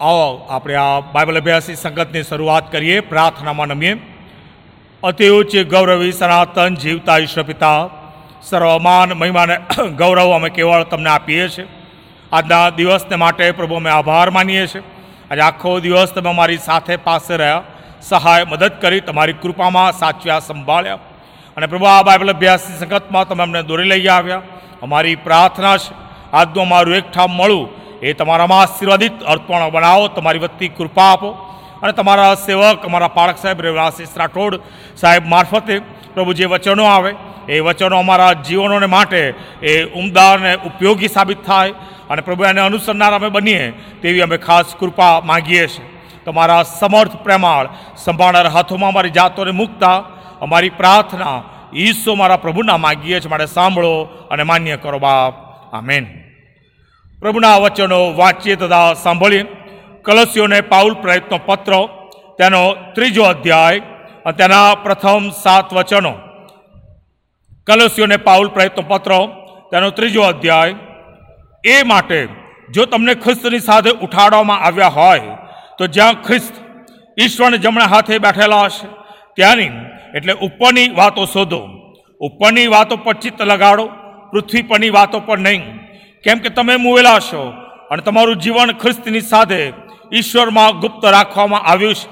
આવો આપણે આ બાઇબલ અભ્યાસી સંગતની શરૂઆત કરીએ, પ્રાર્થનામાં નમીએ. અતિ ઉચ્ચ ગૌરવી સનાતન જીવતા ઈશ્વર પિતા, સર્વમાન મહિમાને ગૌરવ અમે કેવળ તમને આપીએ છીએ. આજના દિવસને માટે પ્રભુ અમે આભાર માનીએ છીએ. આજે આખો દિવસ તમે અમારી સાથે પાસે રહ્યા. સહાય, મદદ કરી, તમારી કૃપામાં સાચવ્યા સંભાળ્યા. અને પ્રભુ આ બાઇબલ અભ્યાસની સંગતમાં તમે અમને દોરી લઈ આવ્યા. અમારી પ્રાર્થના છે. આજનું અમારું એકઠા મળું એ તમારામાં આશીર્વાદિત અર્પણ બનાવો, તમારી વતી કૃપા આપો. અને તમારા સેવક, અમારા પાળક સાહેબ રેવાશીષ રાઠોડ સાહેબ મારફતે પ્રભુ જે વચનો આવે, એ વચનો અમારા જીવનોને માટે એ ઉમદા અને ઉપયોગી સાબિત થાય અને પ્રભુ એને અનુસરનાર અમે બનીએ તેવી અમે ખાસ કૃપા માગીએ છીએ. તમારા સમર્થ પ્રેમાળ સંભાળનાર હાથોમાં અમારી જાતોને મૂકતા અમારી પ્રાર્થના ઈસો મારા પ્રભુના માગીએ છીએ. માટે સાંભળો અને માન્ય કરો બાપ. આમેન. પ્રભુના વચનો વાંચીએ તથા સાંભળીએ. કલસીઓને પાઉલ પ્રયત્નો પત્ર, તેનો ત્રીજો અધ્યાય તેના પ્રથમ સાત વચનો. કલસીઓને પાઉલ પ્રયત્નો પત્ર, તેનો ત્રીજો અધ્યાય. એ માટે જો તમને ખ્રિસ્તની સાથે ઉઠાડવામાં આવ્યા હોય, તો જ્યાં ખ્રિસ્ત ઈશ્વરને જમણા હાથે બેઠેલા હશે, ત્યાંની, એટલે ઉપરની વાતો શોધો. ઉપરની વાતો પર ચિત્ત લગાડો, પૃથ્વી પરની વાતો પર નહીં. કેમ કે તમે મુવેલા છો અને તમારું જીવન ખ્રિસ્તની સાથે ઈશ્વરમાં ગુપ્ત રાખવામાં આવ્યું છે.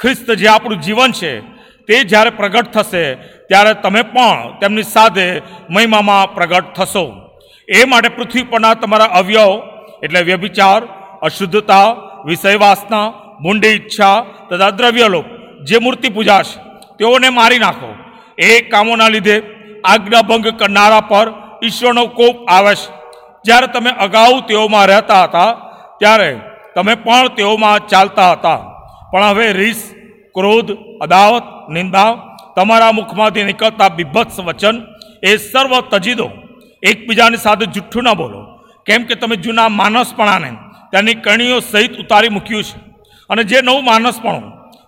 ખ્રિસ્ત જે આપણું જીવન છે, તે જ્યારે પ્રગટ થશે, ત્યારે તમે પણ તેમની સાથે મહિમામાં પ્રગટ થશો. એ માટે પૃથ્વી પરના તમારા અવયવ, એટલે વ્યભિચાર, અશુદ્ધતા વિષય વાસના મૂંડી ઈચ્છા તથા દ્રવ્યલોપ જે મૂર્તિ પૂજા છે, તેઓને મારી નાખો. એ કામોના લીધે આજ્ઞાભંગ કરનારા પર ઈશ્વરનો કોપ આવે છે. જ્યારે તમે અગાઉ તેઓમાં રહેતા હતા, ત્યારે તમે પણ તેઓમાં ચાલતા હતા. પણ હવે રીસ, ક્રોધ, અદાવત, નિંદા, તમારા મુખમાંથી નીકળતા બીભત્સ વચન, એ સર્વ તજી દો એકબીજાની સાથે જુઠ્ઠું ન બોલો. કેમ કે તમે જૂના માનસપણાને તેની કણીઓ સહિત ઉતારી મૂક્યું છે. અને જે નવું માનસપણું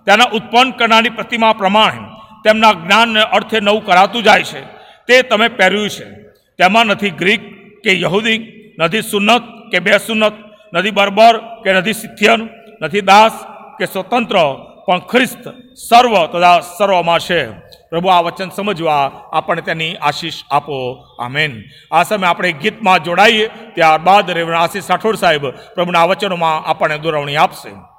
તેના ઉત્પન્ન કરનારી પ્રતિમા પ્રમાણે તેમના જ્ઞાનને અર્થે નવું કરાતું જાય છે, તે તમે પહેર્યું છે. તેમાં નથી ગ્રીક કે યહૂદી, નથી સુન્નત કે બે સુન્નત નથી બર્બર કે નથી સિથિયન, નથી દાસ કે સ્વતંત્ર, પણ ખ્રિસ્ત સર્વ તથા સર્વમાં છે. પ્રભુ આ વચન સમજવા આપણને તેની આશીષ આપો. આમેન. આ સમયે આપણે ગીતમાં જોડાઈએ, ત્યારબાદ રેવણ આશીષ રાઠોડ સાહેબ પ્રભુના વચનોમાં આપણને દોરવણી આપશે.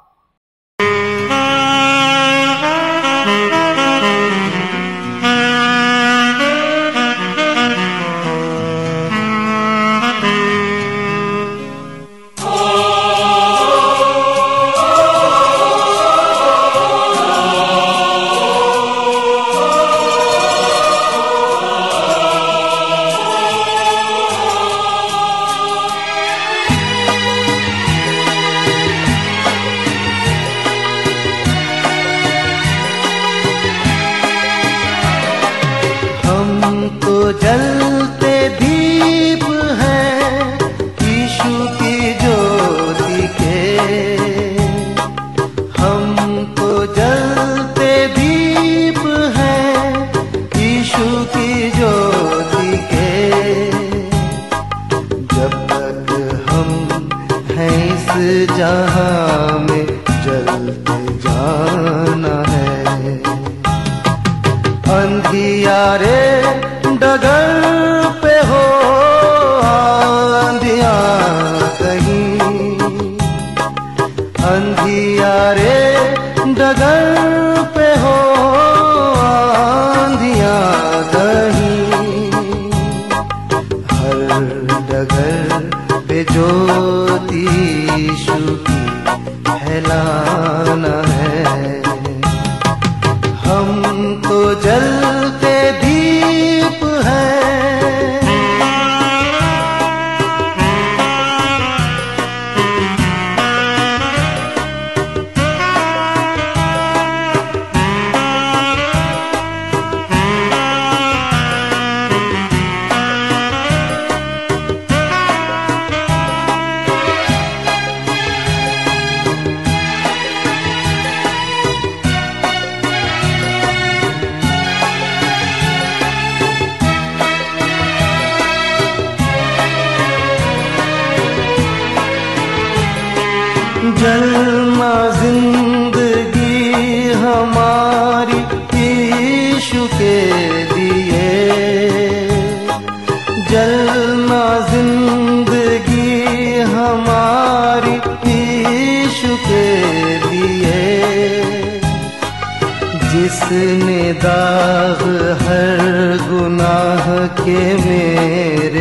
हर गुनाह के मेरे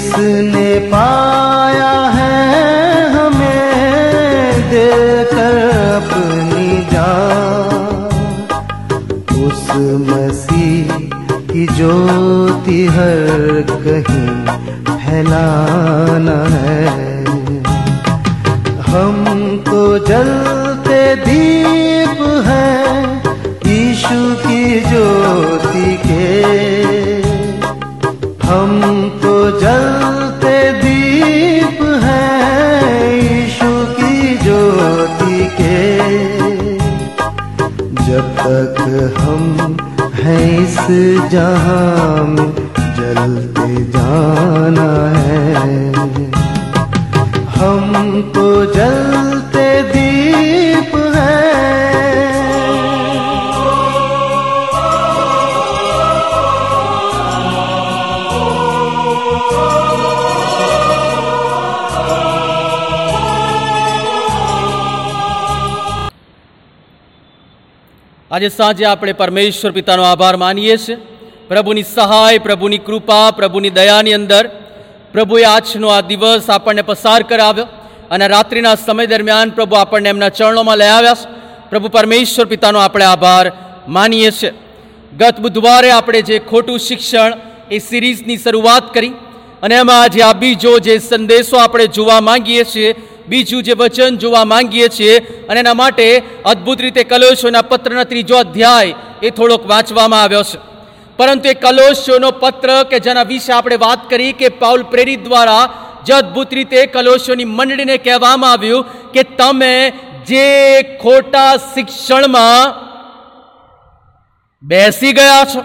जान जिसने जहां में આજે સાંજે આપણે પરમેશ્વર પિતાનો આભાર માનીએ છીએ. પ્રભુની સહાય, પ્રભુની કૃપા, પ્રભુની દયાની અંદર પ્રભુએ આજનો આ દિવસ આપણને પસાર કરાવ્યો અને રાત્રિના સમય દરમિયાન પ્રભુ આપણને એમના ચરણોમાં લઈ આવ્યા પ્રભુ પરમેશ્વર પિતાનો આપણે આભાર માનીએ છીએ. ગત બુધવારે આપણે જે ખોટું શિક્ષણ એ સિરીઝની શરૂઆત કરી અને એમાં આજે આ બીજો જે સંદેશો આપણે જોવા માંગીએ છીએ બીજું જે વચન જોવા માંગીએ છીએ અને એના માટે અદ્ભુત રીતે કલોશોના પત્રના ત્રીજો અધ્યાય એ થોડોક વાંચવામાં આવ્યો છે. પરંતુ એ કલોશોનો પત્ર કે જેના વિશે આપણે વાત કરી કે પાઉલ પ્રેરિત દ્વારા જે અદ્ભુત રીતે કલોશોની મંડળીને કહેવામાં આવ્યું કે તમે જે ખોટા શિક્ષણમાં બેસી ગયા છો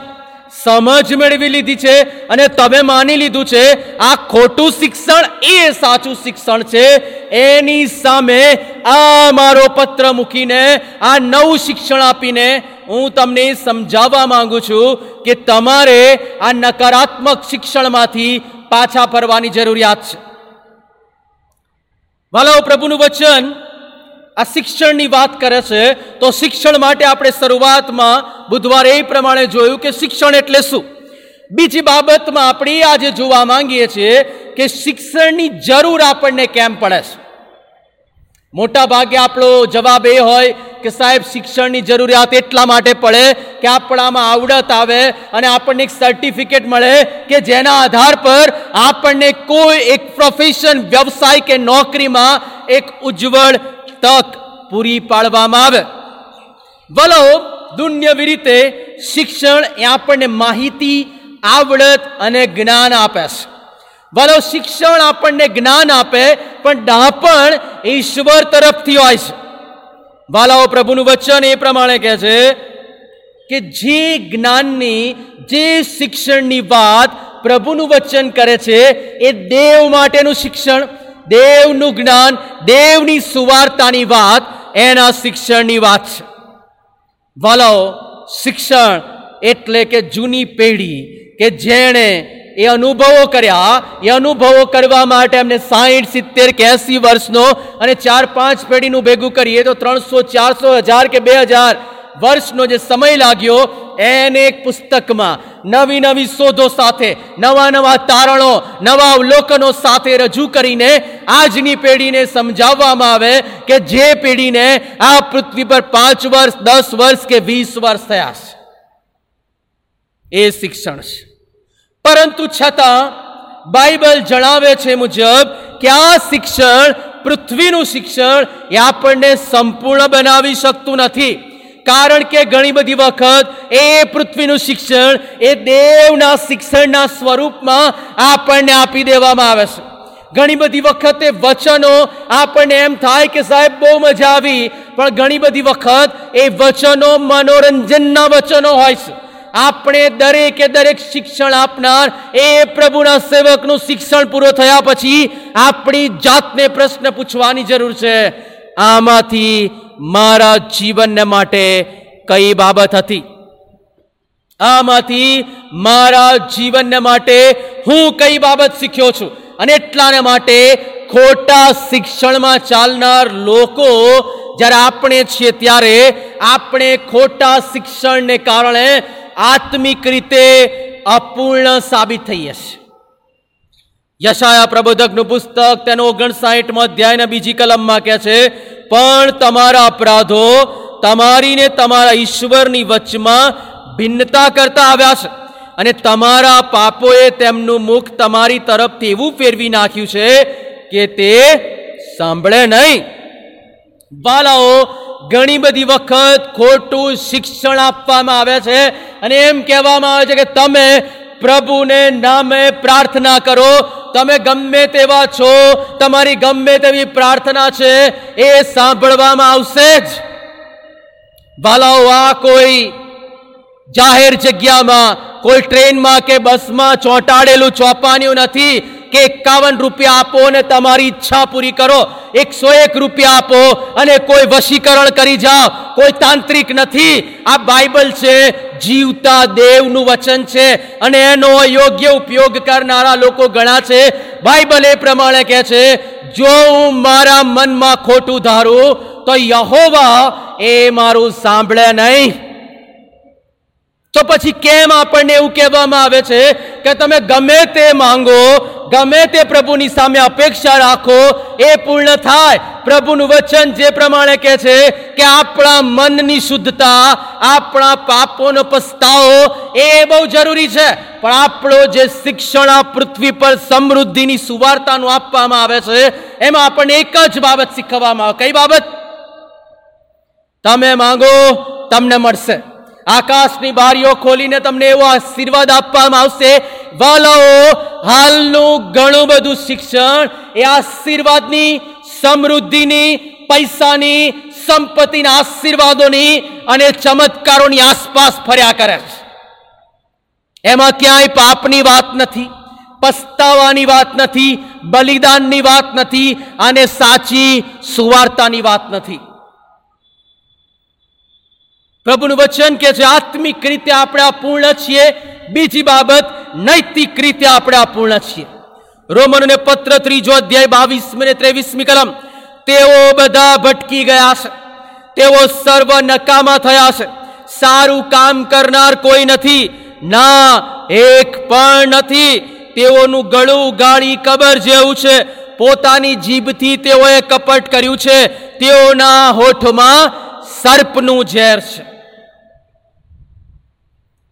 સમજ મેળવી લીધી છે અને તમે માની લીધું છે, આ ખોટું શિક્ષણ એ સાચું શિક્ષણ છે. એની સામે આ મારો પત્ર મૂકીને, આ નવું શિક્ષણ આપીને હું તમને સમજાવવા માંગુ છું કે તમારે આ નકારાત્મક શિક્ષણમાંથી પાછા ફરવાની જરૂરિયાત છે. વાલાઓ પ્રભુનું વચન આ શિક્ષણની વાત કરે છે, તો શિક્ષણ માટે આપણે શરૂઆતમાં બુધવારે એ પ્રમાણે જોયું કે શિક્ષણ એટલે શું? બીજી બાબતમાં આપણે આજે જોવા માંગીએ છીએ કે શિક્ષણની જરૂર આપણને કેમ પડે છે? મોટા ભાગે આપણો જવાબ એ હોય કે સાહેબ, શિક્ષણની જરૂરિયાત એટલા માટે પડે કે આપણામાં આવડત આવે અને આપણને એક સર્ટિફિકેટ મળે કે જેના આધાર પર આપણને કોઈ એક પ્રોફેશન વ્યવસાય કે નોકરીમાં એક ઉજ્જવળ તક પૂરી પાડવામાં આવે. વલો દુન્યવી રીતે શિક્ષણ એ આપણને માહિતી, આવડત અને જ્ઞાન આપે છે. ભલો શિક્ષણ આપણને જ્ઞાન આપે, પણ ડાપણ ઈશ્વર તરફથી હોય છે. વાલાઓ પ્રભુનું વચન એ પ્રમાણે કહે છે કે જે જ્ઞાનની, જે શિક્ષણની વાત પ્રભુનું વચન કરે છે, એ દેવ માટેનું શિક્ષણ દેવનું જ્ઞાન, દેવની સુવાર્તાની વાત, એના શિક્ષણની વાત છે. વાલાઓ શિક્ષણ એટલે કે જૂની પેઢી, કે જેણે એ અનુભવો કર્યા, એ અનુભવો કરવા માટે એમને સાહીઠ, સિત્તેર કે એસી વર્ષનો અને ચાર, પાંચ પેઢીનું ભેગું કરીએ તો ત્રણસો, ચારસો હજાર કે બે હજાર વર્ષનો જે સમય લાગ્યો, એને એક પુસ્તકમાં નવી નવી શોધો સાથે, નવા નવા તારણો, નવા અવલોકનો સાથે રજૂ કરીને આજની પેઢીને સમજાવવામાં આવે કે જે પેઢીને આ પૃથ્વી પર પાંચ વર્ષ, દસ વર્ષ કે વીસ વર્ષ થયા છે. એ શિક્ષણ છે. પરંતુ છતાં, બાઇબલ જણાવે છે મુજબ કે આ શિક્ષણ, પૃથ્વીનું શિક્ષણ એ આપણને સંપૂર્ણ બનાવી શકતું નથી. કારણ કે ઘણી બધી વખત એ પૃથ્વીનું શિક્ષણ, એ દેવના શિક્ષણના સ્વરૂપમાં આપણને આપી દેવામાં આવે છે. ઘણી બધી વખતે વચનો આપણને એમ થાય કે સાહેબ બહુ મજા આવી, પણ ઘણી બધી વખત એ વચનો મનોરંજનના વચનો હોય છે. આપણે દરેકે દરેક શિક્ષણ આપનાર એ પ્રભુના સેવકનું શિક્ષણ પૂરો થયા પછી આપણી જાતને પ્રશ્ન પૂછવાની જરૂર છે. આમાંથી મારા જીવનને માટે કઈ બાબત હતી? આમાંથી મારા જીવનને માટે હું કઈ બાબત શીખ્યો છું? અને એટલાને માટે ખોટા શિક્ષણમાં ચાલનાર લોકો જ્યારે આપણે છીએ ત્યારે આપણે ખોટા શિક્ષણને કારણે આત્મિક રીતે અપૂર્ણ સાબિત થઈએ છીએ. યશાયા પ્રબોધકનું પુસ્તક તેનો ઓગણસાઠમાં અધ્યાયના બીજી કલમમાં કહે છે પણ તમારા અપરાધો તમારી ને તમારા ઈશ્વરની વચમાં ભિન્નતા કરતા આવ્યા છે. અને તમારા પાપોએ તેમનું મુખ તમારી તરફથી એવું ફેરવી નાખ્યું છે કે તે સાંભળે નહીં. બાલાઓ, ઘણી બધી વખત ખોટું શિક્ષણ આપવામાં આવે છે અને એમ કહેવામાં આવે છે કે તમે પ્રભુને નામે પ્રાર્થના કરો. તમે ગમે તેવા છો, તમારી ગમે તેવી પ્રાર્થના છે, એ સાંભળવામાં આવશે જ. વાલાઓ, આ કોઈ જાહેર જગ્યામાં, કોઈ ટ્રેનમાં કે બસમાં ચોંટાડેલું ચોપાનિયું નથી. કે એકાવન રૂપિયા આપો અને તમારી ઈચ્છા પૂરી કરો. એકસો એક રૂપિયા આપો અને કોઈ વશીકરણ કરી જાઓ. કોઈ તાંત્રિક નથી. આ બાઇબલ છે, જીવતા દેવનું વચન છે અને એનો યોગ્ય ઉપયોગ કરનારા લોકો ઘણા છે. બાઇબલ એ પ્રમાણે કહે છે, જો હું મારા મનમાં ખોટું ધારું, તો યહોવા એ મારું સાંભળે નહીં. તો પછી કેમ આપણને એવું કહેવામાં આવે છે કે તમે ગમે તે માંગો ગમે તે પ્રભુની સામે અપેક્ષા રાખો, એ પૂર્ણ થાય. પ્રભુનું વચન જે પ્રમાણે કહે છે કે આપણા મનની શુદ્ધતા, આપણા પાપોનો પસ્તાવો, એ બહુ જરૂરી છે. પણ આપણો જે શિક્ષણ આ પૃથ્વી પર સમૃદ્ધિની સુવાર્તાનું આપવામાં આવે છે, એમાં આપણને એક જ બાબત શીખવવામાં આવે. કઈ બાબત? તમે માંગો, તમને મળશે. આકાશની બારીઓ ખોલીને તમને એવો આશીર્વાદ આપવામાં આવશે. વાલાઓ હાલનું ઘણું બધું શિક્ષણ, એ આશીર્વાદની, સમૃદ્ધિની, પૈસાની, સંપત્તિના આશીર્વાદોની અને ચમત્કારોની આસપાસ ફર્યા કરે છે. એમાં ક્યાંય પાપની વાત નથી, પસ્તાવાની વાત નથી, બલિદાનની વાત નથી અને સાચી સુવાર્તાની વાત નથી. પ્રભુનું વચન કે છે, આત્મિક રીતે આપણે અપૂર્ણ છીએ. બીજી બાબત, નૈતિક રીતે આપણે અપૂર્ણ છીએ. રોમનને પત્ર ત્રીજો અધ્યાય બાવીસમી ને ત્રેવીસમી કલમ, તેઓ બધા ભટકી ગયા છે. તેઓ સર્વ નકામા થયા છે. સારું કામ કરનાર કોઈ નથી. ના, એક પણ નથી. તેઓનું ગળું ગાળી કબર જેવું છે. પોતાની જીભથી તેઓએ કપટ કર્યું છે. તેઓના હોઠમાં સર્પનું ઝેર છે.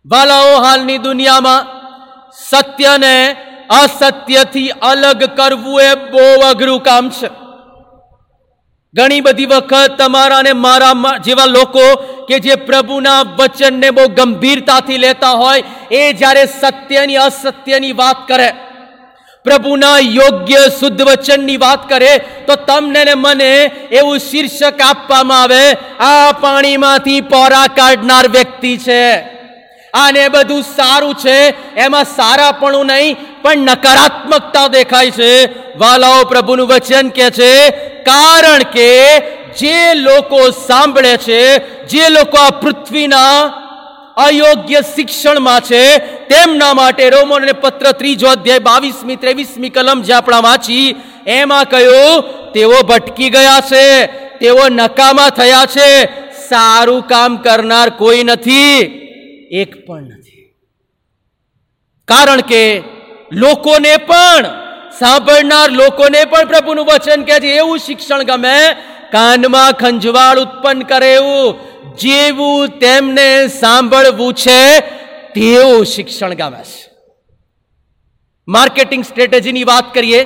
વાલાઓ હાલની દુનિયામાં સત્યને અસત્યથી અલગ કરવું એ બહુ અઘરું કામ છે. ઘણી બધી વખત તમારા અને મારા જેવા લોકો કે જે પ્રભુના વચનને બહુ ગંભીરતાથી લેતા હોય, એ જ્યારે સત્યની અસત્યની વાત કરે, પ્રભુના યોગ્ય શુદ્ધ વચનની વાત કરે, તો તમને ને મને એવું શીર્ષક આપવામાં આવે, આ પાણીમાંથી પોરા કાઢનાર વ્યક્તિ છે. આને બધું સારું છે, એમાં સારાપણું નહીં, પણ નકારાત્મકતા દેખાય છે. વાલાઓ પ્રભુનું વચન કે છે, કારણ કે જે લોકો સાંભળે છે, જે લોકો આ પૃથ્વીના અયોગ્ય શિક્ષણમાં છે, તેમના માટે રોમન અને પત્ર ત્રીજો અધ્યાય બાવીસમી, ત્રેવીસમી કલમ જે આપણા વાંચી, એમાં કહ્યું, તેઓ ભટકી ગયા છે, તેઓ નકામા થયા છે, સારું કામ કરનાર કોઈ નથી. એક પણ નથી. કારણ કે લોકોને પણ, સાંભળનાર લોકોને પણ પ્રભુનું વચન કહે છે, એવું શિક્ષણ ગમે, કાનમાં ખંજવાળ ઉત્પન્ન કરે એવું, જેવું તેમને સાંભળવું છે, તેવું શિક્ષણ ગમે છે. માર્કેટિંગ સ્ટ્રેટેજીની વાત કરીએ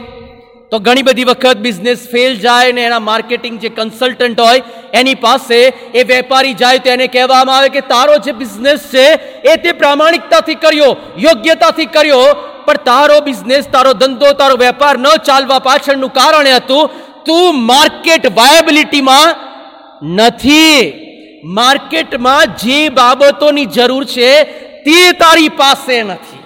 તો ઘણી બધી વખત બિઝનેસ ફેલ જાય ને એના માર્કેટિંગ જે કન્સલ્ટન્ટ હોય, એની પાસે એ વેપારી જાય તો એને કહેવામાં આવે કે તારો જે બિઝનેસ છે, એ તે પ્રામાણિકતાથી કર્યો, યોગ્યતાથી કર્યો, પણ તારો બિઝનેસ તારો ધંધો, તારો વેપાર ન ચાલવા પાછળનું કારણ હતું, તું માર્કેટ વાયબિલિટીમાં નથી. માર્કેટમાં જે બાબતોની જરૂર છે, તે તારી પાસે નથી.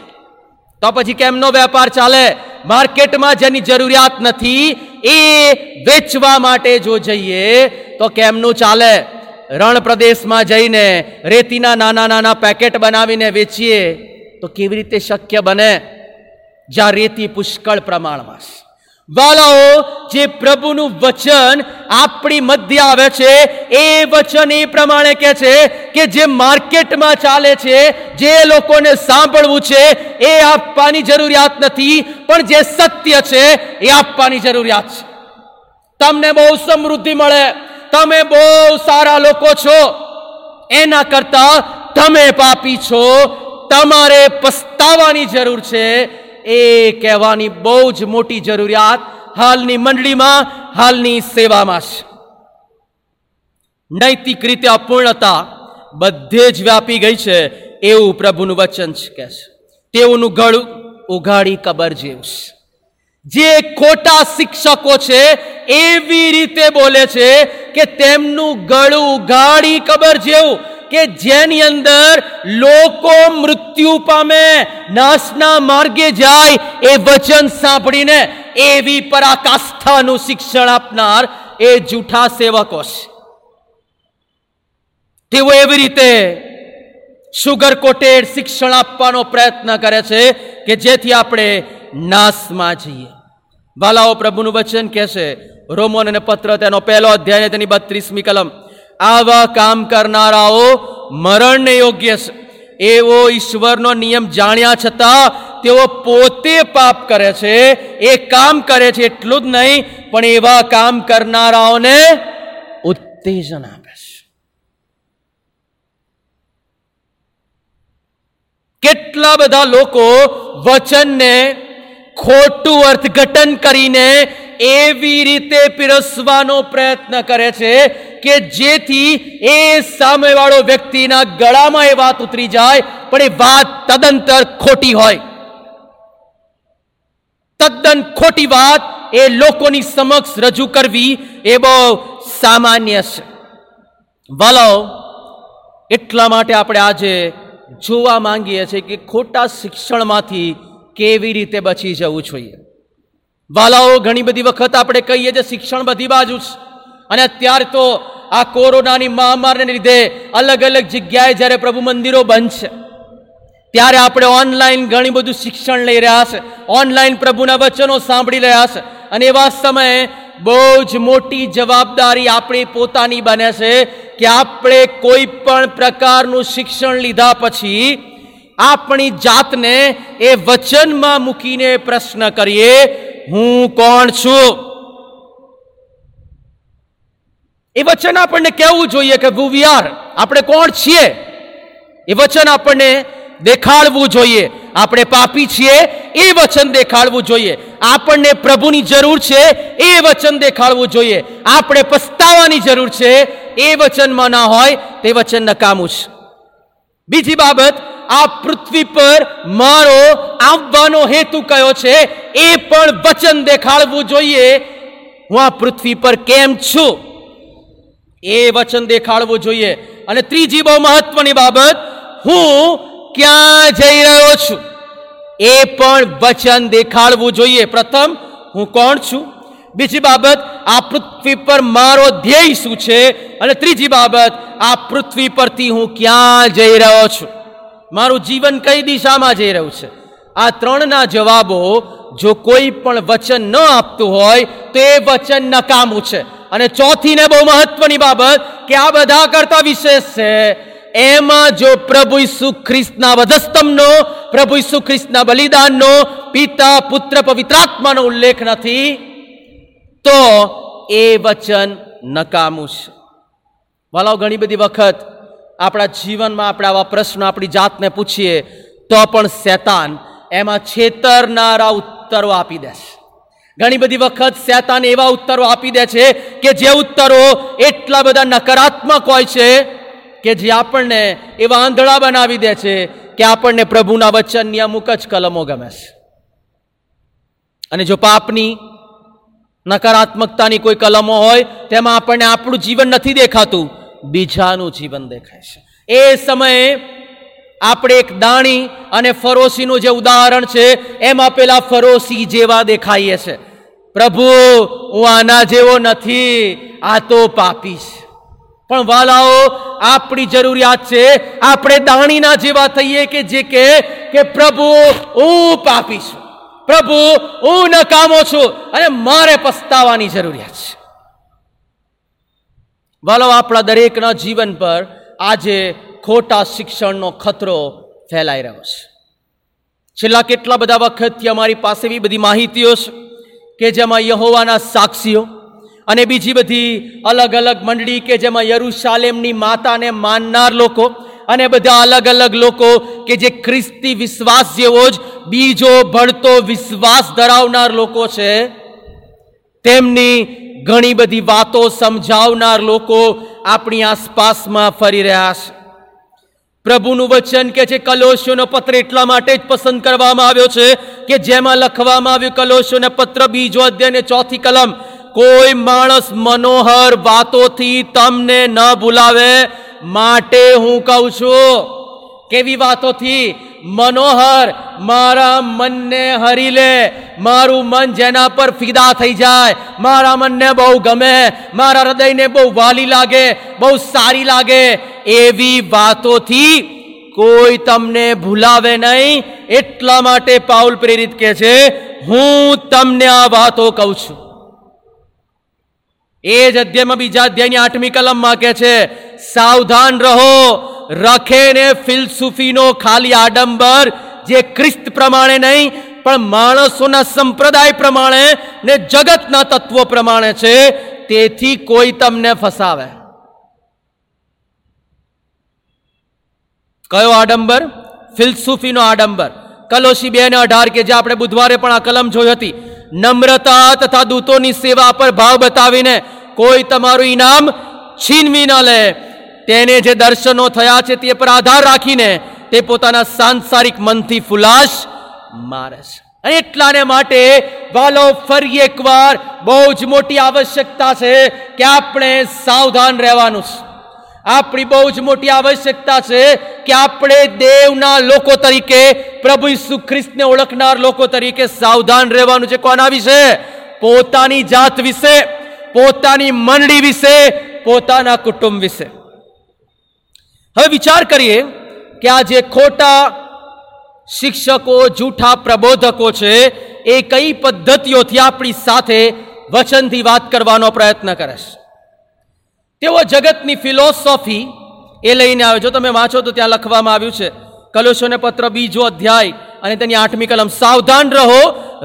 તો પછી કેમનો વેપાર ચાલે? માર્કેટમાં જેની જરૂરિયાત નથી, એ વેચવા માટે જો જઈએ, તો કેમનું ચાલે? રણ પ્રદેશમાં જઈને રેતીના નાના નાના પેકેટ બનાવીને વેચીએ, તો કેવી રીતે શક્ય બને? જ્યાં રેતી પુષ્કળ પ્રમાણમાં છે. વાલાઓ જે પ્રભુનું વચન આપણી મધ્ય આવે છે, એ વચન એ પ્રમાણે કે છે કે જે માર્કેટમાં ચાલે છે, જે લોકોને સાંભળવું છે, એ આપવાની જરૂરિયાત નથી, પણ જે સત્ય છે, એ આપવાની જરૂરિયાત છે. તમને બહુ સમૃદ્ધિ મળે, તમે બહુ સારા લોકો છો, એના કરતા તમે પાપી છો, તમારે પસ્તાવાની જરૂર છે એ કહેવાની બહુ જ મોટી જરૂરિયાત હાલની મંડળીમાં, હાલની સેવામાં છે. નૈતિક રીતે અપૂર્ણતા બધે જ વ્યાપી ગઈ છે એવું પ્રભુનું વચન છે કે છે. તેઓનું ગળું ઉઘાડી કબર જેવું છે. જે ખોટા શિક્ષકો છે, એવી રીતે બોલે છે કે તેમનું ગળું ઉઘાડી કબર જેવું કે જેની અંદર લોકો મૃત્યુ પામે, નાશના માર્ગે જાય એ વચન સાંભળીને એવી પરાકાષ્ઠાનું શિક્ષણ આપનાર એ જૂઠા સેવકો છે. તેઓ એવી રીતે સુગર કોટેડ શિક્ષણ આપવાનો પ્રયત્ન કરે છે કે જેથી આપણે નાશમાં જઈએ. વાલાઓ પ્રભુનું વચન કહે છે, રોમન અને પત્ર તેનો પહેલો અધ્યાય તેની બત્રીસમી કલમ. આવા કામ કરનારાઓ મરણને યોગ્ય છે એવો ઈશ્વરનો નિયમ જાણ્યા છતાં તેઓ પોતે પાપ કરે છે, એ કામ કરે છે એટલું જ નહીં, પણ એવા કામ કરનારાઓને ઉત્તેજન આપે છે. કેટલા બધા લોકો વચનને ખોટું અર્થઘટન કરીને એવી રીતે પીરસવાનો પ્રયત્ન કરે છે કે જેથી એ સામેવાળો વ્યક્તિના ગળામાં એ વાત ઉતરી જાય, પણ એ વાત તદંતર ખોટી હોય. તદ્દન ખોટી વાત એ લોકોની સમક્ષ રજૂ કરવી એ બહુ સામાન્ય છે. વાલો, એટલા માટે આપણે આજે જોવા માંગીએ છીએ કે ખોટા શિક્ષણમાંથી કેવી રીતે બચી જવું જોઈએ. વાલાઓ, ઘણી બધી વખત આપણે કહીએ છીએ શિક્ષણ બધી બાજુ છે અને અત્યારે તો આ કોરોનાની મહામારીને લીધે અલગ અલગ જગ્યાએ જ્યારે પ્રભુ મંદિરો બંધ છે, ત્યારે આપણે ઓનલાઈન ઘણી બધું શિક્ષણ લઈ રહ્યા છે, ઓનલાઈન પ્રભુના વચનો સાંભળી રહ્યા છે, અને એવા સમયે બહુ જ મોટી જવાબદારી આપણી પોતાની બને છે કે આપણે કોઈ પણ પ્રકારનું શિક્ષણ લીધા પછી આપણી જાતને એ વચનમાં મૂકીને પ્રશ્ન કરીએ, હું કોણ છું? એ વચન આપણને કહેવું જોઈએ કે વુ વી આર આપણે કોણ છીએ? એ વચન આપણને દેખાડવું જોઈએ. આપણે પાપી છીએ, એ વચન દેખાડવું જોઈએ. આપણને પ્રભુની જરૂર છે, એ વચન દેખાડવું જોઈએ. આપણે પસ્તાવાની જરૂર છે, એ વચનમાં ના હોય, તે વચન નકામું છે. બીજી બાબત, આ પૃથ્વી પર મારો આવવાનો હેતુ કયો છે, એ પણ વચન દેખાડવું જોઈએ. હું આ પૃથ્વી પર કેમ છું? એ વચન દેખાડવું જોઈએ. અને ત્રીજી બહુ મહત્વની બાબત, હું ક્યાં જઈ રહ્યો છું? એ પણ વચન દેખાડવું જોઈએ. પ્રથમ, હું કોણ છું? બીજી બાબત, આ પૃથ્વી પર મારો ધ્યેય શું છે? અને ત્રીજી બાબત, આ પૃથ્વી પરથી હું ક્યાં જઈ રહ્યો છું? મારું જીવન કઈ દિશામાં જઈ રહ્યું છે? આ ત્રણના જવાબો, જો કોઈ પણ વચન ન આપતું હોય, તો એ વચન નકામું છે. અને ચોથી ને બહુ મહત્વની બાબત કે આ બધા કરતા વિશેષ છે. એમાં જો પ્રભુ ઈસુ ખ્રિસ્તના વધસ્તંભનો પ્રભુ ઈસુ ખ્રિસ્તના બલિદાનનો, પિતા, પુત્ર પવિત્રાત્માનો ઉલ્લેખ નથી, તો એ વચન નકામું છે. વાલાઓ, ઘણી બધી વખત આપણા જીવનમાં, આપણે આવા પ્રશ્નો, આપણી જાતને પૂછીએ, તો પણ શેતાન એમાં છેતરનારા ઉત્તરો આપી દે છે. ઘણી બધી વખત શેતાન એવા ઉત્તરો આપી દે છે કે જે ઉત્તરો એટલા બધા નકારાત્મક હોય છે કે જે આપણને એવા આંધળા બનાવી દે છે કે આપણને પ્રભુના વચનની અમુક જ કલમો ગમે છે. અને જો પાપની નકારાત્મકતાની કોઈ કલમો હોય, તેમાં આપણને આપણું જીવન નથી દેખાતું, બીજાનું જીવન દેખાય છે. એ સમયે આપણે એક દાણી અને ફરોશીનું જે ઉદાહરણ છે, એમાં પેલા ફરોશી જેવા દેખાઈએ છે. પ્રભુ, હું આના જેવો નથી, આ તો પાપી છે. પણ વાલાઓ, આપણી જરૂરિયાત છે, આપણે દાણીના જેવા થઈએ કે જે કે કે પ્રભુ, હું પાપી છું. પ્રભુ, હું નકામો છું અને મારે પસ્તાવાની જરૂરિયાત છે. વાલો આપણા દરેકના જીવન પર આજે ખોટા શિક્ષણનો ખતરો ફેલાઈ રહ્યો છે. છેલ્લા કેટલા બધા વખતથી અમારી પાસે એવી બધી માહિતીઓ છે કે જેમાં યહોવાના સાક્ષીઓ અને બીજી બધી અલગ અલગ મંડળી કે જેમાં યરુશાલેમની માતાને માનનાર લોકો અને બધા અલગ અલગ લોકો કે જે ખ્રિસ્તી વિશ્વાસ જેવો જ બીજો ભળતો વિશ્વાસ ધરાવનાર લોકો છે. તેમની ઘણી બધી વાતો સમજાવનાર લોકો આપણી આસપાસમાં ફરી રહ્યા છે. પ્રભુનું વચન કે છે, કલોશોનો પત્ર એટલા માટે જ પસંદ કરવામાં આવ્યો છે કે જેમાં લખવામાં આવ્યું, કલોશોનો પત્ર બીજો અધ્યાય ચોથી કલમ, કોઈ માણસ મનોહર વાતોથી તમને ન ભૂલાવે, માટે હું કહું છું. કેવી વાતોથી? મનોહર, મારા મનને હરી લે. મારું મન જેના પર ફિદા થઈ જાય, મારા મનને બહુ ગમે. મારા હૃદયને બહુ વાલી લાગે, બહુ સારી લાગે. એવી વાતોથી કોઈ તમને ભૂલાવે નહીં. એટલા માટે પાઉલ પ્રેરિત કે છે, હું તમને આ વાતો કહું છું. એ જ અધ્યાયમાં બીજા અધ્યાયની આઠમી કલમમાં કે છે, સાવધાન રહો રખે ને ફિલસુફીનો ખાલી આડંબર જે ખ્રિસ્ત પ્રમાણે નહીં, પણ માણસોના સંપ્રદાય પ્રમાણે ને જગતના તત્વો પ્રમાણે છે, તેથી કોઈ તમને ફસાવે. કયો આડંબર? ફિલસુફીનો આડંબર. કલોશી બે ને અઢાર કે જે આપણે બુધવારે પણ આ કલમ જોઈ હતી, નમ્રતા તથા દૂતોની સેવા પર ભાવ બતાવીને, કોઈ તમારું ઇનામ છીનવી ન લે તેને જે દર્શનો થયા છે તે પર આધાર રાખીને તે પોતાના સાંસારિક મનથી ફુલાશ મારે છે. અને એટલાને માટે વાલો ફરી એકવાર બહુ જ મોટી આવશ્યકતા છે કે આપણે સાવધાન રહેવાનું છે. આપણી બહુ જ મોટી આવશ્યકતા છે કે આપણે દેવના લોકો તરીકે, પ્રભુ ઈસુ ખ્રિસ્તને ઓળખનાર લોકો તરીકે સાવધાન રહેવાનું છે. કોના વિશે પોતાની જાત વિશે, પોતાની મંડળી વિશે, પોતાના કુટુંબ વિશે. હવે વિચાર કરીએ કે આ જે ખોટા શિક્ષકો, જૂઠા પ્રબોધકો છે, એ કઈ પદ્ધતિઓથી આપણી સાથે વચનથી વાત કરવાનો પ્રયત્ન કરે છે? તેઓ જગતની ફિલોસોફી એ લઈને આવે જો તમે વાંચો તો ત્યાં લખવામાં આવ્યું છે, કલોશોને પત્ર બીજો અધ્યાય અને તેની આઠમી કલમ, સાવધાન રહો,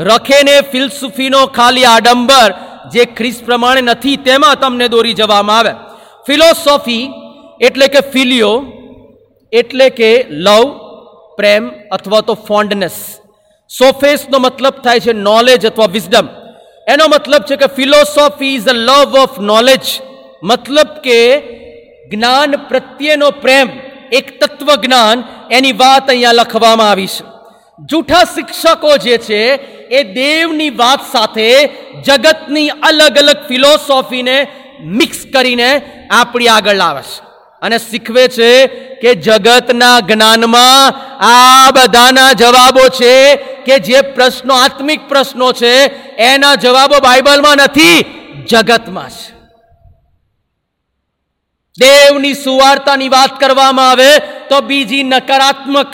રખેને ફિલસુફીનો ખાલી આડંબર, જે ખ્રિસ્ત પ્રમાણે નથી, તેમાં તમને દોરી જવામાં આવે. ફિલોસોફી એટલે કે ફિલિયો, એટલે કે લવ, પ્રેમ અથવા તો ફોન્ડનેસ. સોફેસનો મતલબ થાય છે નોલેજ અથવા વિઝડમ એનો મતલબ છે કે philosophy is a love of knowledge મતલબ કે જ્ઞાન પ્રત્યેનો પ્રેમ, એક તત્વ જ્ઞાન, એની વાત અહીંયા લખવામાં આવી છે. જૂઠા શિક્ષકો જે છે, એ દેવની વાત સાથે જગતની અલગ અલગ ફિલોસોફીને મિક્સ કરીને આપણી આગળ લાવે છે. અને શીખવે છે કે જગતના જ્ઞાનમાં આ બધાના જવાબો છે કે જે પ્રશ્નો, આત્મિક પ્રશ્નો છે, એના જવાબો બાઇબલમાં નથી, જગતમાં છે. દેવની સુવાર્તાની વાત કરવામાં આવે તો બીજી નકારાત્મક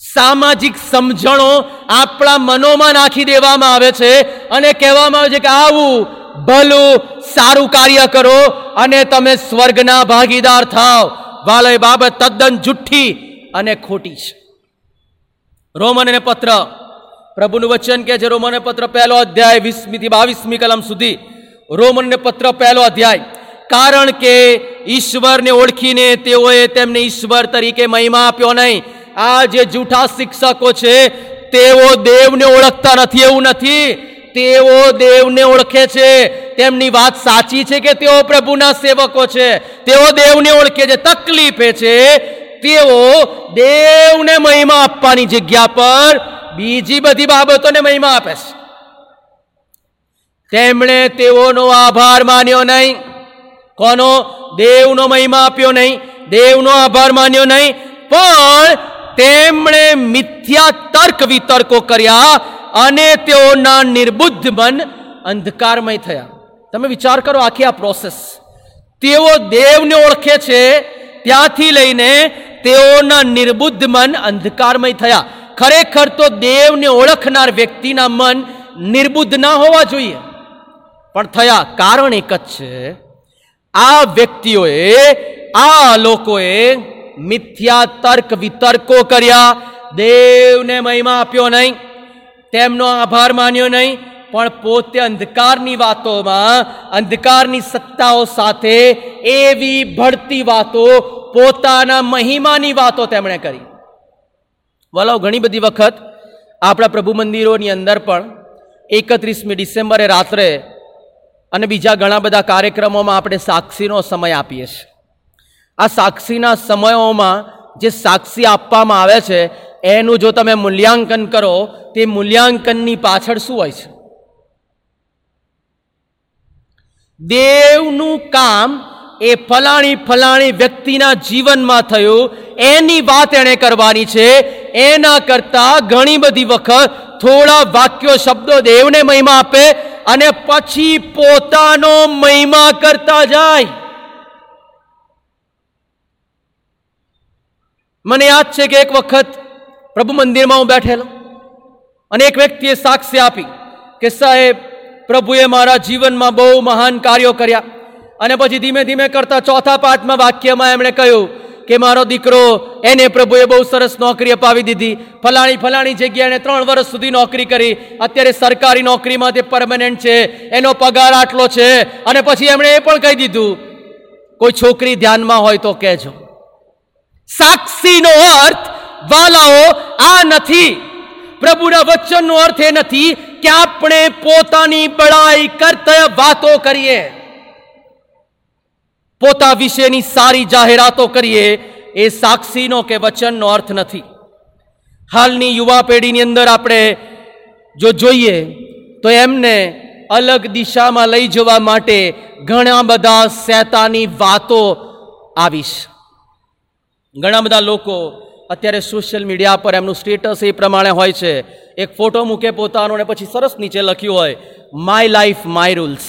સામાજિક સમજણો આપણા મનોમાં નાખી દેવામાં આવે છે અને કહેવામાં આવે છે કે આવું ભલું સારું કાર્ય કરો અને તમે સ્વર્ગના ભાગીદાર થાવ વાલય બાબત તદ્દન જુઠ્ઠી અને ખોટી છે. રોમનને પત્ર, પ્રભુનું વચન કે છે રોમન પત્ર પહેલો અધ્યાય વીસમી થી બાવીસમી કલમ સુધી, રોમનને પત્ર પહેલો અધ્યાય, કારણ કે ઈશ્વરને ઓળખીને તેઓએ તેમને ઈશ્વર તરીકે મહિમા આપ્યો નહીં. આ જે જૂઠા શિક્ષકો છે, તેઓ દેવને ઓળખતા નથી, એવું નથી. તેઓ દેવને ઓળખે છે તેમની વાત સાચી છે કે તેઓ પ્રભુના સેવકો છે? તેઓ દેવને ઓળખે છે. તકલીફે છે. તેઓ દેવને મહિમા આપવાની જગ્યા પર બીજી બધી બાબતોને મહિમા આપે છે. તેમણે તેઓનો આભાર માન્યો નહીં. કોનો? દેવનો મહિમા આપ્યો નહીં. દેવનો આભાર માન્યો નહીં. પણ તેમણે મિથ્યા તર્ક વિતર્કો કર્યા અને તેઓના નિર્બુદ્ધ મન અંધકારમય થયા. તમે વિચાર કરો આખી આ પ્રોસેસ તેઓ દેવને ઓળખે છે, ત્યાંથી લઈને તેઓના નિર્બુદ્ધ મન અંધકારમય થયા. ખરેખર તો દેવને ઓળખનાર વ્યક્તિના મન નિર્બુદ્ધ ના હોવા જોઈએ. પણ થયા કારણ એક જ છે, આ વ્યક્તિઓએ, આ લોકોએ મિથ્યા તર્ક વિતર્કો કર્યા. દેવને મહિમા આપ્યો નહીં, તેમનો આભાર માન્યો નહીં પણ પોતે અંધકારની વાતોમાં, અંધકારની સત્તાઓ સાથે એવી ભળતી વાતો, પોતાના મહિમાની વાતો તેમણે કરી. વલાવ ઘણી બધી વખત આપણા પ્રભુ મંદિરોની અંદર પણ એકત્રીસમી ડિસેમ્બરે રાત્રે અને બીજા ઘણા બધા કાર્યક્રમોમાં આપણે સાક્ષીનો સમય આપીએ છીએ. આ સાક્ષીના સમયોમાં જે સાક્ષી આપવામાં આવે છે, એનું જો તમે મૂલ્યાંકન કરો, તે મૂલ્યાંકનની પાછળ શું હોય છે? દેવનું કામ એ ફલાણી ફલાણી વ્યક્તિના જીવનમાં થયું. એની વાત એણે કરવાની છે. એના કરતાં ઘણી બધી વખત થોડા વાક્યો શબ્દો દેવને મહિમા આપે અને પછી પોતાનો મહિમા કરતા જાય. મને યાદ છે કે એક વખત પ્રભુ મંદિરમાં હું બેઠેલો અને એક વ્યક્તિએ સાક્ષી આપી કે સાહેબ પ્રભુએ મારા જીવનમાં બહુ મહાન કાર્યો કર્યા. અને પછી ધીમે ધીમે કરતા ચોથા પાઠમાં વાક્યમાં એમણે કહ્યું કે મારો દીકરો, એને પ્રભુએ બહુ સરસ નોકરી અપાવી દીધી. ફલાણી ફલાણી જગ્યાએ ત્રણ વર્ષ સુધી નોકરી કરી. અત્યારે સરકારી નોકરીમાં તે પરમનન્ટ છે. એનો પગાર આટલો છે. અને પછી એમણે એ પણ કહી દીધું, કોઈ છોકરી ધ્યાનમાં હોય તો કહેજો. સાક્ષીનો અર્થ, વાલાઓ, આ નથી. પ્રભુના વચનનો અર્થ એ નથી કે આપણે પોતાની બળાઈ કરતા વાતો કરીએ પોતા વિશેની સારી જાહેરાતો કરીએ એ સાક્ષીનો કે વચનનો અર્થ નથી હાલની યુવા પેઢીની અંદર આપણે જો જોઈએ તો એમને અલગ દિશામાં લઈ જવા માટે ઘણા બધા શેતાની વાતો આવીશ ઘણા બધા લોકો અત્યારે સોશિયલ મીડિયા પર એમનું સ્ટેટસ એ પ્રમાણે હોય છે. એક ફોટો મૂકે પોતાનો અને પછી સરસ નીચે લખ્યું હોય માય લાઈફ માય રૂલ્સ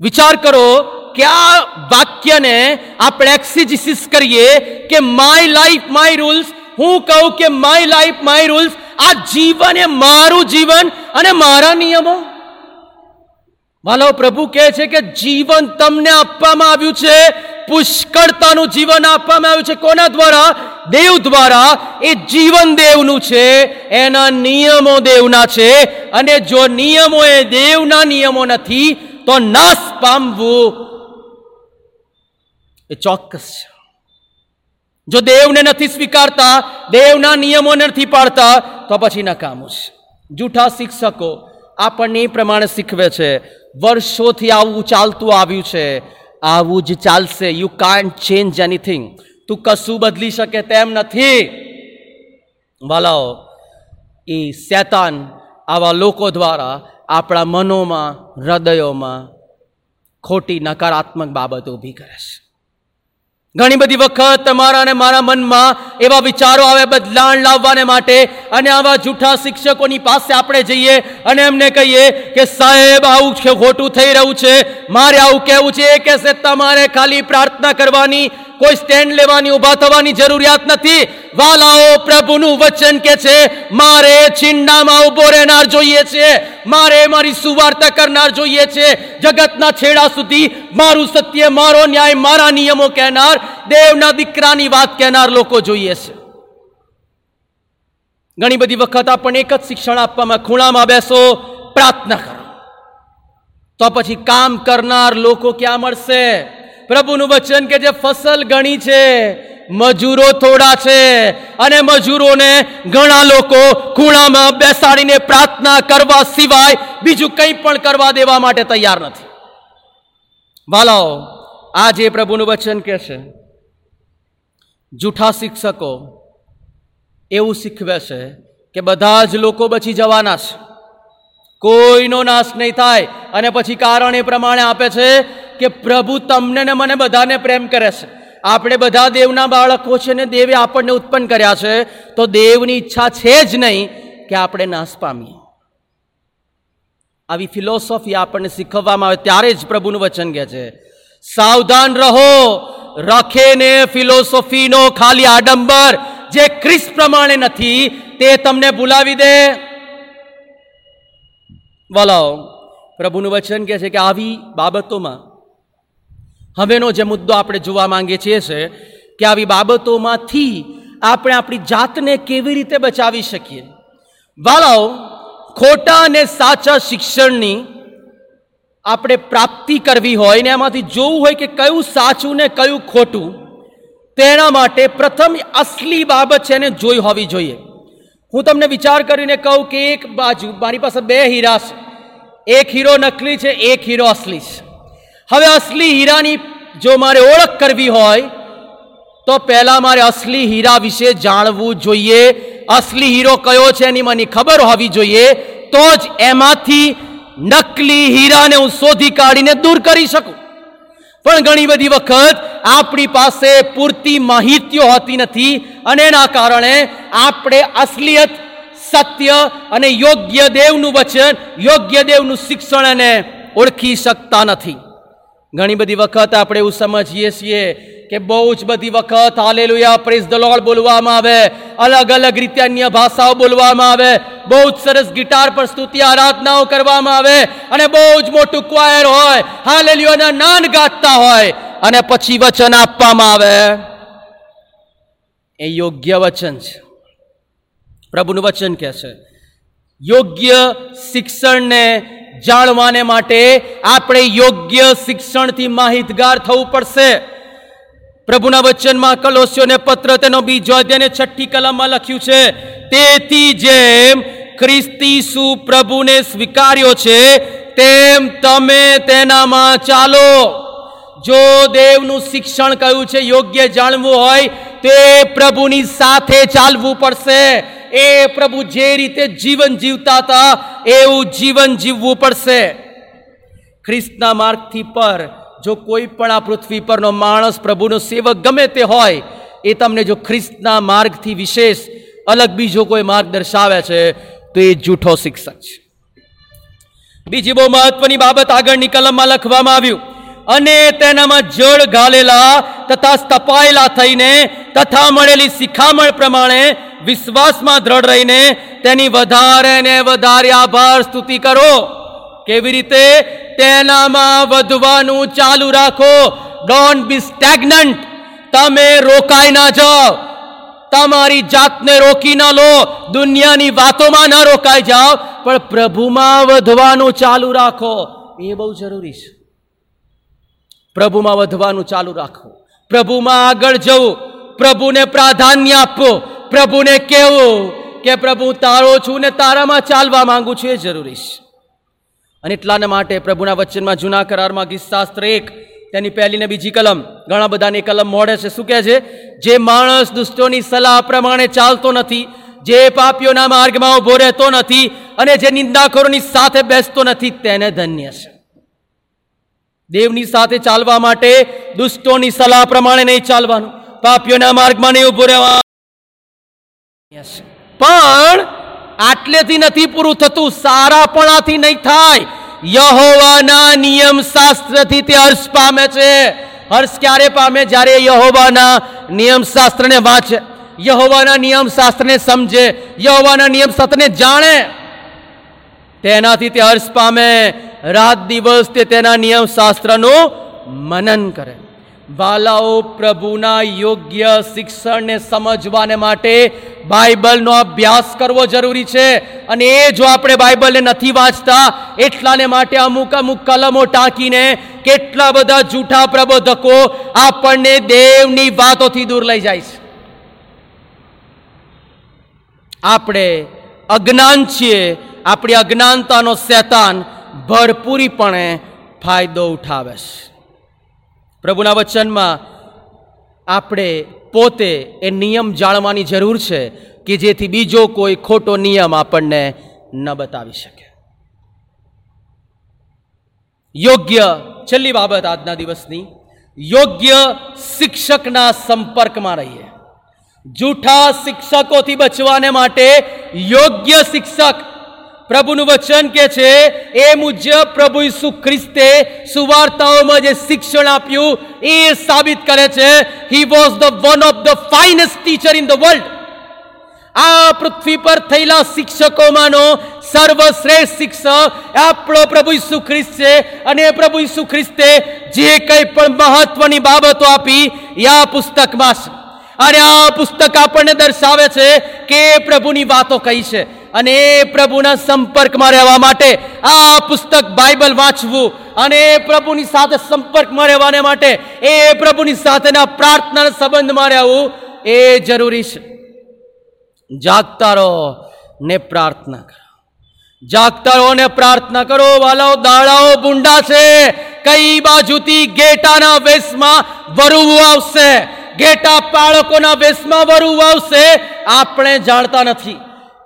વિચાર કરો કે આ વાક્યને આપણે એક્સિજિસિસ કરીએ કે માય લાઈફ માય રૂલ્સ હું કહું કે માય લાઈફ માય રૂલ્સ આ જીવન એ મારું જીવન અને મારા નિયમો. વાલો, પ્રભુ કહે છે કે, જીવન તમને આપવામાં આવ્યું છે પુષ્કળતાનું જીવન આપવામાં આવ્યું છે. કોના દ્વારા? દેવ દ્વારા. એ જીવન દેવનું છે, એના નિયમો દેવના છે. અને જો નિયમો એ દેવના નિયમો નથી, તો નાશ પામવું એ ચોક્કસ છે. જો દેવને નથી સ્વીકારતા, દેવના નિયમો નથી પાડતા, તો પછી નકામું છે. જૂઠા શિક્ષકો આપણને એ પ્રમાણે શીખવે છે. વર્ષોથી આવું ચાલતું આવ્યું છે. આવું જ ચાલશે. યુ કાન્ટ ચેન્જ એનીથિંગ તું કશું બદલી શકે તેમ નથી. વાલાઓ, એ શેતાન આવા લોકો દ્વારા આપણા મનોમાં, હૃદયોમાં ખોટી નકારાત્મક બાબતો ઊભી કરે છે. ઘણી બધી વખત તમારા અને મારા મનમાં એવા વિચારો આવે બદલાણ લાવવાને માટે અને આવા જૂઠા શિક્ષકોની પાસે આપણે જઈએ અને એમને કહીએ કે સાહેબ, આવું છે ખોટું થઈ રહ્યું છે. મારે આવું કહેવું છે એ કહેશે તમારે ખાલી પ્રાર્થના કરવાની કોઈ સ્ટેન્ડ લેવાની, ઊભા થવાની જરૂરિયાત નથી. વાલાઓ, પ્રભુનું વચન કે છે, મારે છીંડામાં ઊભો રહેનાર જોઈએ છે. મારે મારી સુવાર્તા કરનાર જોઈએ છે. જગતના છેડા સુધી મારું સત્ય, મારો ન્યાય, મારા નિયમો કહેનાર, દેવના દીકરાની વાત કહેનાર લોકો જોઈએ છે. ઘણી બધી વખત આપણને એક જ શિક્ષણ આપવામાં ખૂણામાં બેસો, પ્રાર્થના કરો. તો પછી કામ કરનાર લોકો ક્યાં મળશે? પ્રભુનું વચન કે જે ફસલ ગણી છે, મજૂરો થોડા છે અને મજૂરોને ઘણા લોકો ખૂણામાં બેસાડીને પ્રાર્થના કરવા સિવાય બીજું કંઈ પણ કરવા દેવા માટે તૈયાર નથી. વાલાઓ આજે પ્રભુનું વચન કહે છે, જૂઠા શિક્ષકો એવું શીખવે છે કે બધા જ લોકો બચી જવાના છે. કોઈનો નાશ નહીં થાય અને પછી કારણ એ પ્રમાણે આપે છે કે પ્રભુ તમને ને મને બધાને પ્રેમ કરે છે. આપણે બધા દેવના બાળકો છે ને દેવે આપણને ઉત્પન્ન કર્યા છે. તો દેવની ઈચ્છા છે જ નહીં કે આપણે નાશ પામીએ. આવી ફિલોસોફી આપણને શીખવવામાં આવે ત્યારે જ પ્રભુનું વચન કહે છે. સાવધાન રહો. રખે ને ફિલોસોફીનો ખાલી આડંબર જે ખ્રિસ્ત પ્રમાણે નથી, તે તમને ભૂલાવી દે. વલાઓ પ્રભુનું વચન કહે છે કે આવી બાબતોમાં હવેનો જે મુદ્દો આપણે જોવા માંગીએ છીએ છે કે આવી બાબતોમાંથી આપણે આપણી જાતને કેવી રીતે બચાવી શકીએ. વાલાઓ, ખોટા અને સાચા શિક્ષણની આપણે પ્રાપ્તિ કરવી હોય ને એમાંથી જોવું હોય કે કયું સાચું ને કયું ખોટું, તેના માટે પ્રથમ અસલી બાબત છે એને જોઈ હોવી જોઈએ. હું તમને વિચાર કરીને કહું કે એક બાજુ, મારી પાસે બે હીરા છે. એક હીરો નકલી છે, એક હીરો અસલી છે. હવે અસલી હીરાની જો મારે ઓળખ કરવી હોય, તો પહેલાં મારે અસલી હીરા વિશે જાણવું જોઈએ. અસલી હીરો કયો છે એની મને ખબર હોવી જોઈએ. તો જ એમાંથી નકલી હીરાને હું શોધી કાઢીને દૂર કરી શકું. પણ ઘણી બધી વખત આપણી પાસે પૂરતી માહિતીઓ હોતી નથી અને એના કારણે આપણે અસલિયત, સત્ય અને યોગ્ય દેવનું વચન, યોગ્ય દેવનું શિક્ષણ એને ઓળખી શકતા નથી. ઘણી બધી વખત આપણે એવું સમજીએ છીએ કે બહુ જ બધી વખત, હાલેલુયા પ્રેઝ લોર્ડ બોલવામાં આવે, અલગ અલગ રીતે અન્ય ભાષાઓ બોલવામાં આવે, બહુ જ સરસ ગિટાર પર સ્તુતિ, આરાધનાઓ કરવામાં આવે અને બહુ જ મોટું ક્વાયર હોય, હાલેલુયાના નાન ગાતા હોય અને પછી વચન આપવામાં આવે. એ યોગ્ય વચન છે. પ્રભુનું વચન કહે છે. યોગ્ય શિક્ષણને જાણવાને માટે આપણે યોગ્ય શિક્ષણથી માહિતગાર થવું પડશે. પ્રભુના વચનમાં કલોસ્યોને પત્ર, તેનો બીજો અધ્યાયને છઠ્ઠી કલમમાં લખ્યું છે, તેથી જેમ ખ્રિસ્તીસુ પ્રભુને સ્વીકાર્યો છે, તેમ તમે તેનામાં ચાલો. જો દેવનું શિક્ષણ કયું છે, યોગ્ય જાણવું હોય, તે પ્રભુની સાથે ચાલવું પડશે. એ પ્રભુ જે રીતે જીવન જીવતા હતા, એવું જીવન જીવવું પડશે. ખ્રિસ્તના માર્ગથી પર જો કોઈ પણ આ પૃથ્વી પરનો માણસ પ્રભુનો સેવક ગમે તે હોય, એ તમને જો ખ્રિસ્તના માર્ગથી વિશેષ અલગ બીજો કોઈ માર્ગ દર્શાવે છે, તો એ જૂઠો શિક્ષક છે. બીજી બહુ મહત્વની બાબત આગળની કલમમાં લખવામાં આવ્યું. અને તેનામાં જળ ગાલેલા તથા સ્થપાયેલા થઈને તથા મળેલી શિખામણ પ્રમાણે વિશ્વાસમાં દ્રઢ રહીને તેની વધારે ને વધારે આભાર સ્તુતિ કરો. કેવી રીતે? તેનામાં વધવાનું ચાલુ રાખો. ડોન્ટ બી સ્ટેગ્નન્ટ તમે રોકાઈ ના જાઓ. તમારી જાતને રોકી ના લો. દુનિયાની વાતોમાં ન રોકાઈ જાઓ. પણ પ્રભુમાં વધવાનું ચાલુ રાખો. એ બહુ જરૂરી છે. પ્રભુમાં વધવાનું ચાલુ રાખો. પ્રભુમાં આગળ જવું. પ્રભુને પ્રાધાન્ય આપવું પ્રભુને કહેવું કે પ્રભુ, તારો છું ને તારામાં ચાલવા માંગુ છું એ જરૂરી છે. અને એટલાના માટે પ્રભુના વચનમાં જૂના કરારમાં ગીતશાસ્ત્ર એક, તેની પહેલી ને બીજી કલમ, ઘણા બધાની કલમ મોડે છે. શું કહે છે? જે માણસ દુષ્ટોની સલાહ પ્રમાણે ચાલતો નથી, જે પાપીઓના માર્ગમાં ઊભો રહેતો નથી અને જે નિંદાખોરોની સાથે બેસતો નથી, તેને ધન્ય છે. દેવની સાથે ચાલવા માટે દુષ્ટોની સલાહ પ્રમાણે નહીં ચાલવાનું, પાપીઓના માર્ગમાં નહીં ઊભો રહેવા પણ આટલેથી નથી પૂરું થતું, સારાપણાથી નહીં થાય. યહોવાના નિયમ શાસ્ત્રથી તે હર્ષ પામે છે. હર્ષ ક્યારે પામે? જ્યારે યહોવાના નિયમ શાસ્ત્રને વાંચે. યહોવાના નિયમ શાસ્ત્રને સમજે. યહોવાના નિયમ શાસ્ત્રને જાણે. તેનાથી તે હર્ષ પામે. રાત દિવસ તે તેના નિયમ શાસ્ત્રનું મનન કરે. વાલાઓ પ્રભુના યોગ્ય શિક્ષણને સમજવાને માટે બાઇબલનો અભ્યાસ કરવો જરૂરી છે. અને એ જો આપણે બાઇબલને નથી વાંચતા, એટલાને માટે અમુક અમુક કલમો ટાંકીને કેટલા બધા જૂઠા પ્રબોધકો આપણને દેવની વાતોથી દૂર લઈ જાય છે. આપણે અજ્ઞાન છીએ, આપણી અજ્ઞાનતાનો શેતાન ભરપૂરીપણે ફાયદો ઉઠાવે છે. પ્રભુના વચનમાં આપણે પોતે એ નિયમ જાણવાની જરૂર છે કે જેથી બીજો કોઈ ખોટો નિયમ આપણને ન બતાવી શકે. યોગ્ય, છેલ્લી બાબત આજના દિવસની, યોગ્ય શિક્ષકના સંપર્કમાં રહીએ. જૂઠા શિક્ષકોથી બચવાને માટે યોગ્ય શિક્ષક પ્રભુનું વચન કે છે, એ મુજબ પ્રભુ ઈસુ ખ્રિસ્તે સુવાર્તાઓમાં જે શિક્ષણ આપ્યું, એ સાબિત કરે છે. He was the one of the finest teacher in the world આ પૃથ્વી પર થયેલા શિક્ષકોમાંનો સર્વશ્રેષ્ઠ શિક્ષક આપણો પ્રભુ ઈસુ ખ્રિસ્ત છે. અને પ્રભુ ઈસુ ખ્રિસ્તે જે કંઈ પણ મહત્વની બાબતો આપી, એ આ પુસ્તકમાં છે. અને આ પુસ્તક આપણને દર્શાવે છે કે પ્રભુની વાતો કઈ છે. અને એ પ્રભુના સંપર્કમાં રહેવા માટે આ પુસ્તક બાઇબલ વાંચવું અને એ પ્રભુની સાથે સંપર્કમાં રહેવાને માટે એ પ્રભુની સાથેના પ્રાર્થના સંબંધમાં રહેવું એ જરૂરી છે. જાગતા રહો ને પ્રાર્થના કરો. જાગતા રહો ને પ્રાર્થના કરો, વાલાઓ, દાડાઓ બુંડા છે. કઈ બાજુથી ગેટાના વેશમાં વરુવું આવશે? ગેટા બાળકોના વેશમાં વરુવું આવશે? આપણે જાણતા નથી.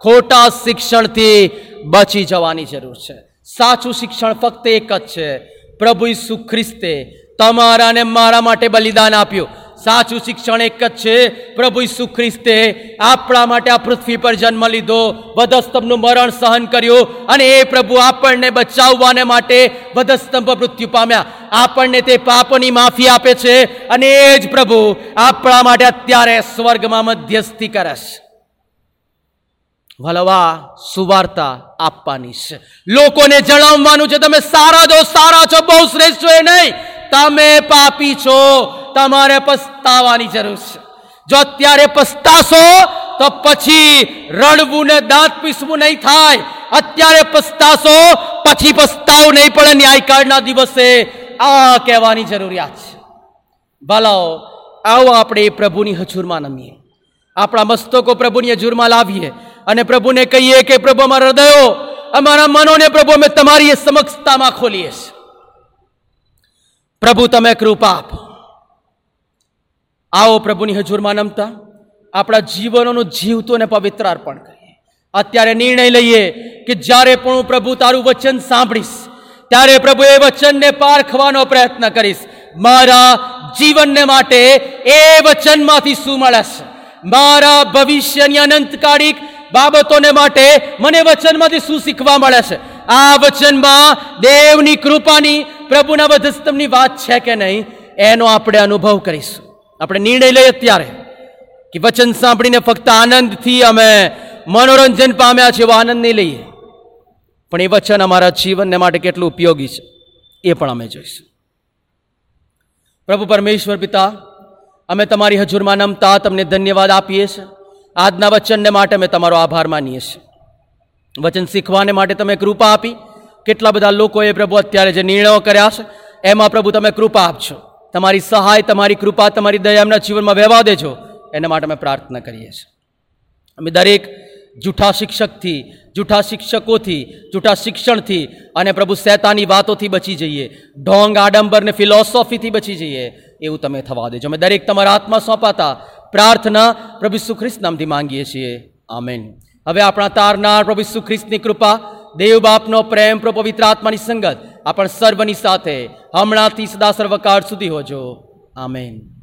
ખોટા શિક્ષણથી બચી જવાની જરૂર છે. સાચું શિક્ષણ ફક્ત એક જ છે. પ્રભુ ઈસુ ખ્રિસ્તે તમારા અને મારા માટે બલિદાન આપ્યું. સાચું શિક્ષણ એક જ છે. પ્રભુ ઈસુ ખ્રિસ્તે આપણા માટે આ પૃથ્વી પર જન્મ લીધો વધસ્તંભનું મરણ સહન કર્યું અને એ પ્રભુ આપણને બચાવવાને માટે વધસ્તંભ મૃત્યુ પામ્યા. આપણને તે પાપની માફી આપે છે અને એ જ પ્રભુ આપણા માટે અત્યારે સ્વર્ગમાં મધ્યસ્થી કરે છે. ભલવા સુવાર્તા આપવાની છે. લોકોને જણાવવાનું છે, તમે સારા જો, સારા છો, બહુ શ્રેષ્ઠ છો એ નહીં. તમે પાપી છો, તમારે પસ્તાવાની જરૂર છે. જો અત્યારે પસ્તાશો, તો પછી રડવું ને દાંત પીસવું નહીં થાય. અત્યારે પસ્તાશો, પછી પસ્તાવ નહીં પડે. ન્યાયકાળના દિવસે આ કહેવાની જરૂરિયાત છે. ભલાઓ આવો આપણે પ્રભુની હજુરમાં નમીએ. આપણા મસ્તકો પ્રભુની હજુરમાં લાવીએ. અને પ્રભુને કહીએ કે, પ્રભુ, અમારા હૃદયો, અમારા મનોને પ્રભુ, અમે તમારી સમક્ષતામાં ખોલીએ છીએ. પ્રભુ, તમે કૃપા આપો. આવો પ્રભુની હજુરમાં નમતા. આપણા જીવનોનું જીવતું અને પવિત્ર અર્પણ કરીએ. અત્યારે નિર્ણય લઈએ કે જ્યારે પણ હું પ્રભુ તારું વચન સાંભળીશ, ત્યારે પ્રભુ એ વચનને પારખવાનો પ્રયત્ન કરીશ. મારા જીવનને માટે એ વચનમાંથી શું મળે છે? મારા ભવિષ્યની અનંતકાળિક બાબતોને માટે મને વચનમાંથી શું શીખવા મળે છે? આ વચનમાં દેવની કૃપાની, પ્રભુના વધસ્તંભની વાત છે કે નહીં, એનો આપણે અનુભવ કરીશું. આપણે નિર્ણય લઈએ અત્યારે કે વચન સાંભળીને ફક્ત આનંદથી અમે મનોરંજન પામ્યા છે એવો આનંદ નહીં લઈએ. પણ એ વચન અમારા જીવનને માટે કેટલું ઉપયોગી છે, એ પણ અમે જોઈશું. પ્રભુ પરમેશ્વર પિતા, અમે તમારી હજુરમાં નમતા, તમને ધન્યવાદ આપીએ છીએ. આજના વચનને માટે અમે તમારો આભાર માનીએ છીએ. વચન શીખવાને માટે તમે કૃપા આપી. કેટલા બધા લોકોએ પ્રભુ અત્યારે જે નિર્ણયો કર્યા છે, એમાં પ્રભુ તમે કૃપા આપજો. તમારી સહાય, તમારી કૃપા, તમારી દયા એમના જીવનમાં વહેવા દેજો. એના માટે અમે પ્રાર્થના કરીએ છીએ. અમે દરેક જૂઠા શિક્ષકથી, જૂઠા શિક્ષકોથી, જૂઠા શિક્ષણથી અને પ્રભુ શેતાની વાતોથી બચી જઈએ. ઢોંગ આડંબર ને ફિલોસોફીથી બચી જઈએ. એવું તમે થવા દેજો. અમે દરેક તમારા આત્મા સોંપાતા. પ્રાર્થના પ્રભુ સુખ્રિસ્ત નામથી માંગીએ છીએ. આમેન. હવે આપણા તારનાર પ્રભુ સુખ્રિસ્તની કૃપા દેવ બાપનો પ્રેમ પ્રભુ પવિત્ર આત્માની સંગત આપણ સર્વની સાથે હમણાંથી સદા સર્વકાળ સુધી હોજો. આમેન.